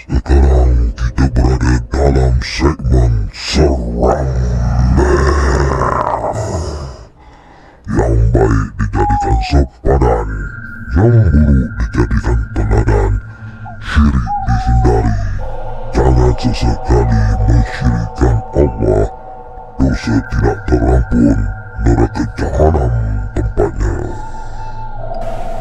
Sekarang kita berada dalam segmen seram Yang baik dijadikan sepadan Yang buruk dijadikan teladan. Syirik dihindari. Jangan sesekali mensyirikkan Allah. Dosa tidak terampun Neraka jahanam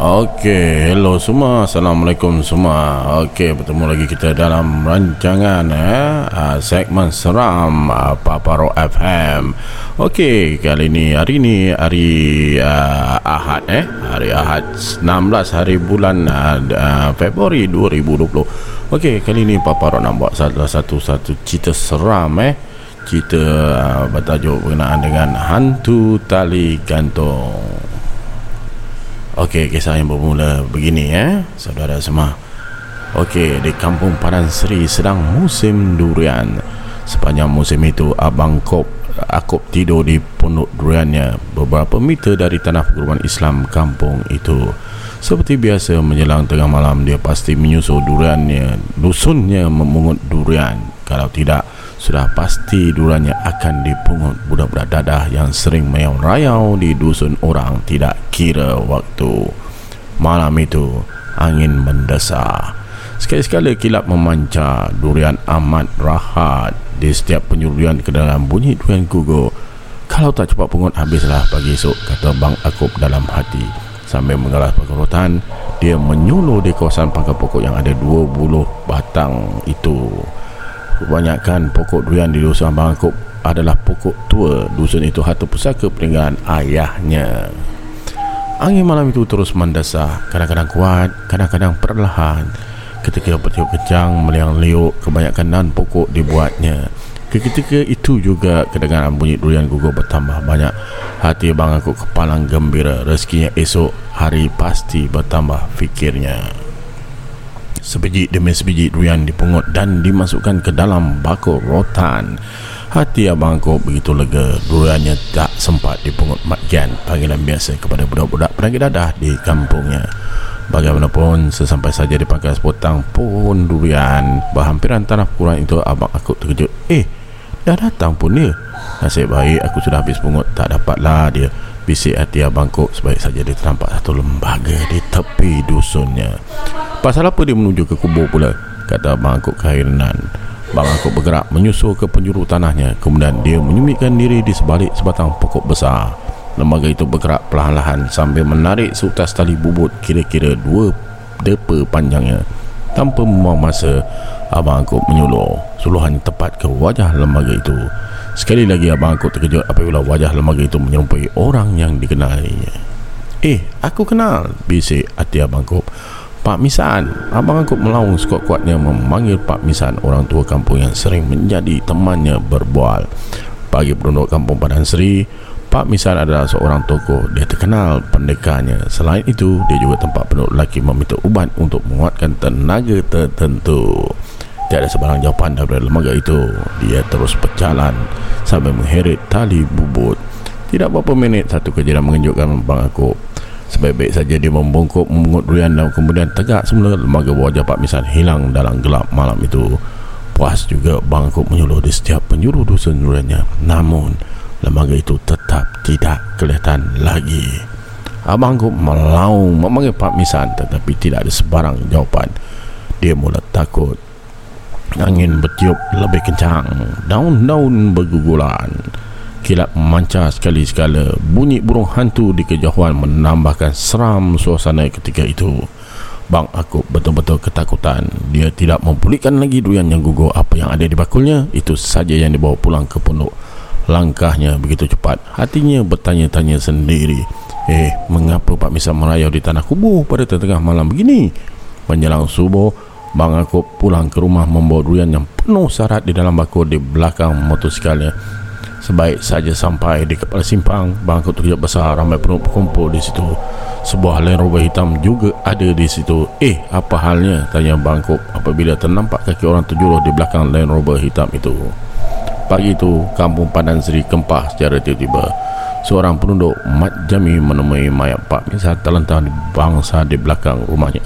Okey, hello semua. Assalamualaikum semua. Okey, bertemu lagi kita dalam rancangan eh uh, segmen seram uh, Paparo FM. Okey, kali ini hari ini hari uh, Ahad eh, hari Ahad 16 hari bulan uh, Februari 2020. Okey, kali ini Paparo nak buat salah satu satu cerita seram eh. Cerita uh, bertajuk berkenaan dengan hantu tali gantung. Okey, kisah yang bermula begini ya, saudara semua. Okey, di kampung Padan Seri sedang musim durian. Sepanjang musim itu, Abang Kop Akop tidur di pondok duriannya beberapa meter dari tanah perguruan Islam kampung itu. Seperti biasa menjelang tengah malam dia pasti menyusul duriannya, dusunnya memungut durian. Kalau tidak, sudah pasti duriannya akan dipungut budak-budak dadah yang sering mayau-rayau di dusun orang tidak kira waktu. Malam itu, angin mendesah. Sekali-sekala kilap memancar, durian amat rahat. Di setiap penyuruhan ke dalam bunyi durian gugur. Kalau tak cepat pungut, habislah pagi esok, kata Bang Akub dalam hati. Sambil mengalas pengkurutan, dia menyuluh di kawasan pangkal pokok yang ada 20 batang itu. Kebanyakan pokok durian di dusun Bangkok adalah pokok tua. Dusun itu harta pusaka peninggalan ayahnya. Angin malam itu terus mendesah, kadang-kadang kuat, kadang-kadang perlahan. Ketika bertiup kejang meliang liuk, kebanyakan nan pokok dibuatnya. Ketika itu juga kedengaran bunyi durian gugur bertambah banyak. Hati Abang aku kepalang gembira. Rezekinya esok hari pasti bertambah fikirnya. Sebiji demi sebiji durian dipungut dan dimasukkan ke dalam bakul rotan. Hati abang aku begitu lega. Duriannya tak sempat dipungut Mat panggilan biasa kepada budak-budak penagih dadah di kampungnya. Bagaimanapun, sesampai saja di pangkal sepotang pohon durian berhampiran tanah kurang itu, abang aku terkejut. Eh, dah datang pun dia. Nasib baik aku sudah habis pungut, tak dapatlah dia. Bisik hati abang kok sebaik saja dia ternampak satu lembaga di tepi dusunnya. Pasal apa dia menuju ke kubur pula? Kata abang kok keheranan. Bang Akuk bergerak menyusul ke penjuru tanahnya Kemudian dia menyumitkan diri di sebalik sebatang pokok besar Lembaga itu bergerak perlahan-lahan Sambil menarik seutas tali bubut Kira-kira dua depa panjangnya Tanpa membuang masa Abang Akuk menyuluh Suluhan tepat ke wajah lembaga itu Sekali lagi Abang Akuk terkejut Apabila wajah lembaga itu menyerupai orang yang dikenalinya. Eh, aku kenal Bisik hati Abang Akuk Pak Misan Abang Angkut melaung sekuat-kuatnya memanggil Pak Misan Orang tua kampung yang sering menjadi temannya berbual. Bagi penduduk kampung Padang Seri Pak Misan adalah seorang tokoh Dia terkenal pendekarnya. Selain itu Dia juga tempat penduduk lelaki meminta ubat Untuk menguatkan tenaga tertentu Tiada sebarang jawapan daripada lembaga itu Dia terus berjalan Sambil mengheret tali bubut Tidak beberapa minit Satu kejadian mengejutkan Bang Akub Sebaik-baik saja dia membongkok memungut durian dan kemudian tegak semula lembaga wajah Pak Misan hilang dalam gelap malam itu. Puas juga Bang Kuk menyuluh di setiap penjuru dusun duriannya. Namun, lembaga itu tetap tidak kelihatan lagi. Abang Kuk melaung memanggil Pak Misan tetapi tidak ada sebarang jawapan. Dia mula takut. Angin bertiup lebih kencang. Daun-daun berguguran. Kilat memancar sekali-sekala Bunyi burung hantu di kejauhan Menambahkan seram suasana ketika itu. Bang Akub betul-betul ketakutan. Dia tidak memulihkan lagi durian yang gugur. Apa yang ada di bakulnya Itu saja yang dibawa pulang ke pondok. Langkahnya begitu cepat. Hatinya bertanya-tanya sendiri. Eh, mengapa Pak Misa merayau di tanah kubur pada tengah malam begini? Menjelang subuh, Bang Akub pulang ke rumah membawa durian yang penuh syarat di dalam bakul di belakang motorsikalnya. Sebaik saja sampai di kepala simpang Bangkut terkejut besar Ramai penuh berkumpul di situ Sebuah Land Rover hitam juga ada di situ Eh, apa halnya? Tanya Bangkut Apabila ternampak kaki orang terjuluh di belakang Land Rover hitam itu Pagi itu, kampung Padan Seri kempah secara tiba-tiba Seorang penduduk Mat Jami menemui mayat Pak Misal terlentang di bangsa di belakang rumahnya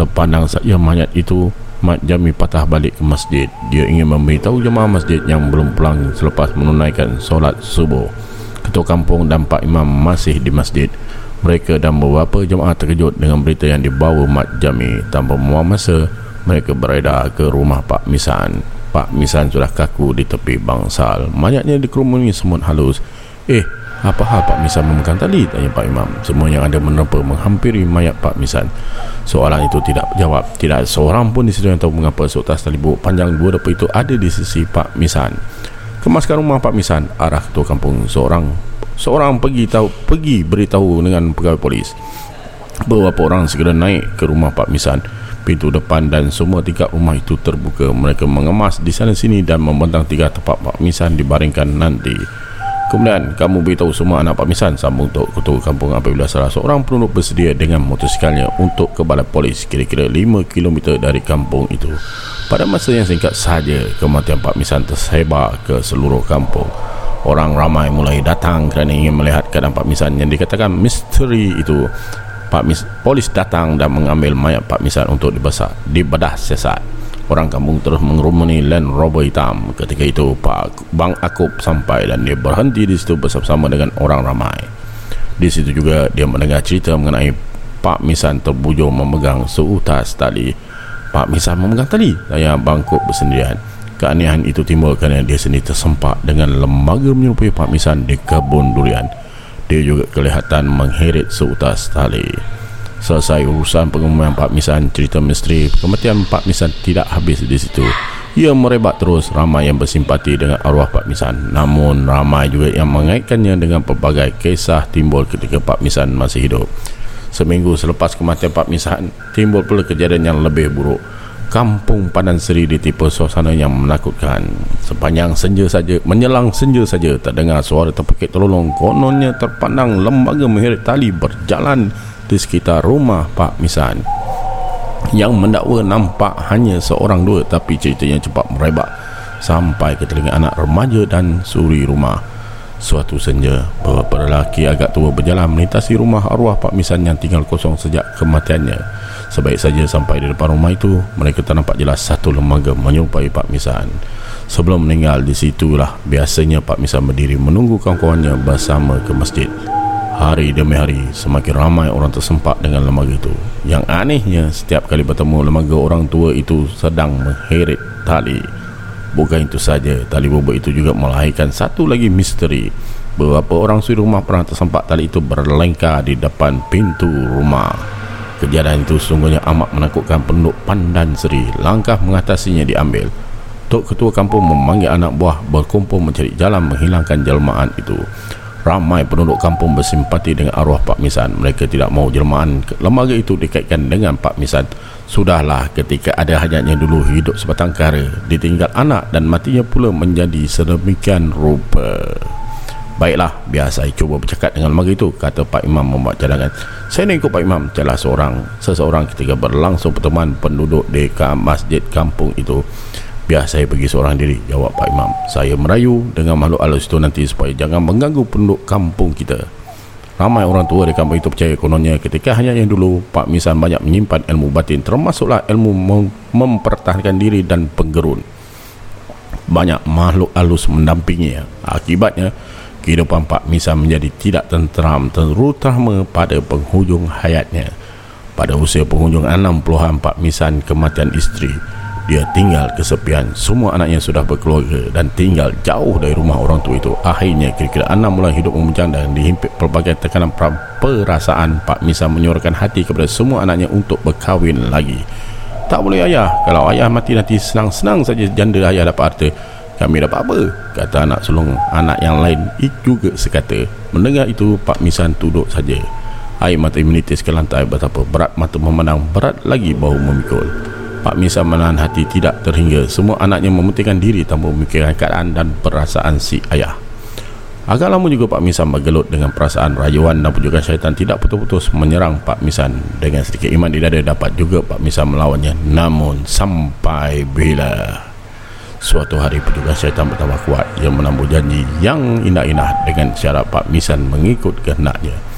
Terpandang saja mayat itu Mat Jami patah balik ke masjid. Dia ingin memberitahu jemaah masjid yang belum pulang selepas menunaikan solat subuh. Ketua kampung dan Pak Imam masih di masjid. Mereka dan beberapa jemaah terkejut dengan berita yang dibawa Mat Jami. Tanpa membuang masa, mereka beredar ke rumah Pak Misan. Pak Misan sudah kaku di tepi bangsal. Mayatnya dikerumuni semut halus. Eh, apa hal Pak Misan memegang tali? Tanya Pak Imam. Semua yang ada menerpa menghampiri mayat Pak Misan. Soalan itu tidak jawab. Tidak seorang pun di situ yang tahu mengapa seutas tali buk panjang dua depa itu ada di sisi Pak Misan. Kemaskan rumah Pak Misan, arah ketua kampung seorang seorang pergi tahu pergi beritahu dengan pegawai polis. Beberapa orang segera naik ke rumah Pak Misan. Pintu depan dan semua tiga rumah itu terbuka. Mereka mengemas di sana sini dan membentang tiga tempat Pak Misan dibaringkan nanti. Kemudian kamu beritahu semua anak Pak Misan sambung untuk ketua kampung apabila salah seorang penduduk bersedia dengan motosikalnya untuk ke balai polis kira-kira 5 km dari kampung itu. Pada masa yang singkat saja kematian Pak Misan tersebar ke seluruh kampung. Orang ramai mulai datang kerana ingin melihat keadaan Pak Misan yang dikatakan misteri itu. Pak Mis polis datang dan mengambil mayat Pak Misan untuk dibesak, dibedah sesat. Orang kampung terus mengerumuni Land Rover hitam. Ketika itu, Pak Bang Akub sampai dan dia berhenti di situ bersama-sama dengan orang ramai. Di situ juga dia mendengar cerita mengenai Pak Misan terbujur memegang seutas tali. Pak Misan memegang tali, saya bangkuk bersendirian. Keanehan itu timbul kerana dia sendiri tersempak dengan lembaga menyerupai Pak Misan di kebun durian. Dia juga kelihatan mengheret seutas tali. Selesai urusan pengumuman Pak Misan cerita misteri kematian Pak Misan tidak habis di situ. Ia merebak terus ramai yang bersimpati dengan arwah Pak Misan. Namun ramai juga yang mengaitkannya dengan pelbagai kisah timbul ketika Pak Misan masih hidup. Seminggu selepas kematian Pak Misan, timbul pula kejadian yang lebih buruk. Kampung Padan Seri ditipu suasana yang menakutkan. Sepanjang senja saja, menyelang senja saja, terdengar suara terpekik terlolong. Kononnya terpandang lembaga mengheret tali berjalan di sekitar rumah Pak Misan yang mendakwa nampak hanya seorang dua tapi ceritanya cepat merebak sampai ke telinga anak remaja dan suri rumah. Suatu senja beberapa lelaki agak tua berjalan melintasi rumah arwah Pak Misan yang tinggal kosong sejak kematiannya. Sebaik saja sampai di depan rumah itu mereka ternampak jelas satu lembaga menyerupai Pak Misan sebelum meninggal di situlah biasanya Pak Misan berdiri menunggu kawan-kawannya bersama ke masjid Hari demi hari semakin ramai orang tersempak dengan lembaga itu. Yang anehnya setiap kali bertemu lembaga orang tua itu sedang mengheret tali. Bukan itu saja, tali bobot itu juga melahirkan satu lagi misteri. Beberapa orang suri rumah pernah tersempak tali itu berlengkar di depan pintu rumah. Kejadian itu sungguhnya amat menakutkan penduduk Pandan Seri. Langkah mengatasinya diambil. Tok Ketua Kampung memanggil anak buah berkumpul mencari jalan menghilangkan jelmaan itu. Ramai penduduk kampung bersimpati dengan arwah Pak Misan. Mereka tidak mahu jelmaan lembaga itu dikaitkan dengan Pak Misan. Sudahlah ketika ada hajatnya dulu hidup sebatang kara. Ditinggal anak dan matinya pula menjadi sedemikian rupa. Baiklah, biar saya cuba bercakap dengan lembaga itu, kata Pak Imam membuat cadangan. Saya nak ikut Pak Imam, celah seorang. Seseorang ketika berlangsung pertemuan penduduk di masjid kampung itu biar saya pergi seorang diri. Jawab Pak Imam saya merayu dengan makhluk halus itu nanti supaya jangan mengganggu penduduk kampung kita. Ramai orang tua di kampung itu percaya kononnya. Ketika hanya yang dulu Pak Misan banyak menyimpan ilmu batin termasuklah ilmu mem mempertahankan diri dan penggerun. Banyak makhluk halus mendampinginya akibatnya kehidupan Pak Misan menjadi tidak tenteram terutama pada penghujung hayatnya. Pada usia penghujung 60-an Pak Misan kematian isteri dia tinggal kesepian. Semua anaknya sudah berkeluarga dan tinggal jauh dari rumah orang tua itu. Akhirnya kira-kira anak mulai hidup memuncang dan dihimpit pelbagai tekanan perasaan. Pak Misa menyuarakan hati kepada semua anaknya untuk berkahwin lagi. Tak boleh ayah. Kalau ayah mati nanti senang-senang saja janda ayah dapat harta. Kami dapat apa? Kata anak sulung. Anak yang lain itu juga sekata. Mendengar itu Pak Misan duduk saja. Air mata menitis ke lantai betapa berat mata memandang. Berat lagi bau memikul Pak Misa menahan hati tidak terhingga semua anaknya mementingkan diri tanpa memikirkan keadaan dan perasaan si ayah. Agak lama juga Pak Misan bergelut dengan perasaan rayuan dan pujukan syaitan tidak putus-putus menyerang Pak Misan. Dengan sedikit iman di dada dapat juga Pak Misan melawannya. Namun sampai bila suatu hari pujukan syaitan bertambah kuat yang menambah janji yang indah-indah dengan syarat Pak Misan mengikut kehendaknya.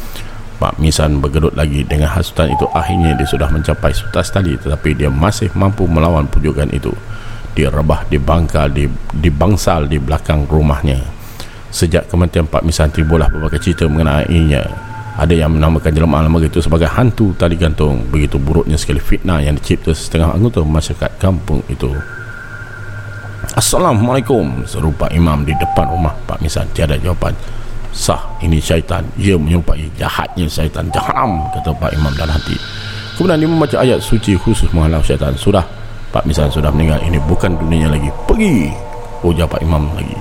Pak Misan bergedut lagi dengan hasutan itu. Akhirnya dia sudah mencapai sutas tali tetapi dia masih mampu melawan pujukan itu. Dia rebah di bangkal di, di bangsal di belakang rumahnya. Sejak kematian Pak Misan timbullah berbagai cerita mengenainya. Ada yang menamakan jelmaan lama itu sebagai hantu tali gantung. Begitu buruknya sekali fitnah yang dicipta setengah anggota masyarakat kampung itu. Assalamualaikum seru Pak Imam di depan rumah Pak Misan. Tiada jawapan sah. Ini syaitan. Ia menyumpai jahatnya syaitan jaham kata Pak Imam dalam hati. Kemudian dia membaca ayat suci khusus menghalau syaitan. Sudah. Pak Misan sudah meninggal. Ini bukan dunia lagi. Pergi. Ujar Pak Imam lagi.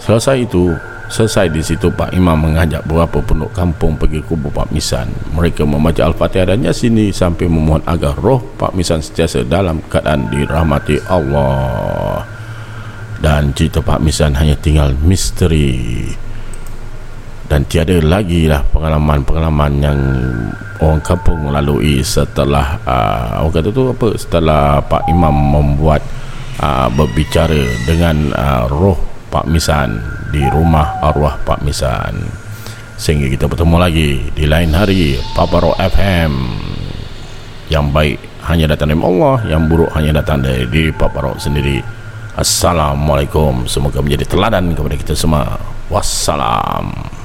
Selesai itu selesai di situ Pak Imam mengajak beberapa penduduk kampung pergi kubur Pak Misan mereka membaca Al-Fatihah dan Yasin sampai memohon agar roh Pak Misan sentiasa dalam keadaan dirahmati Allah. Dan cerita Pak Misan hanya tinggal misteri dan tiada lagi lah pengalaman-pengalaman yang orang kampung lalui setelah uh, orang kata tu apa? Setelah Pak Imam membuat uh, berbicara dengan uh, roh Pak Misan di rumah arwah Pak Misan. Sehingga kita bertemu lagi di lain hari Paparo FM yang baik hanya datang dari Allah yang buruk hanya datang dari diri Paparo sendiri. Assalamualaikum. Semoga menjadi teladan kepada kita semua. Wassalam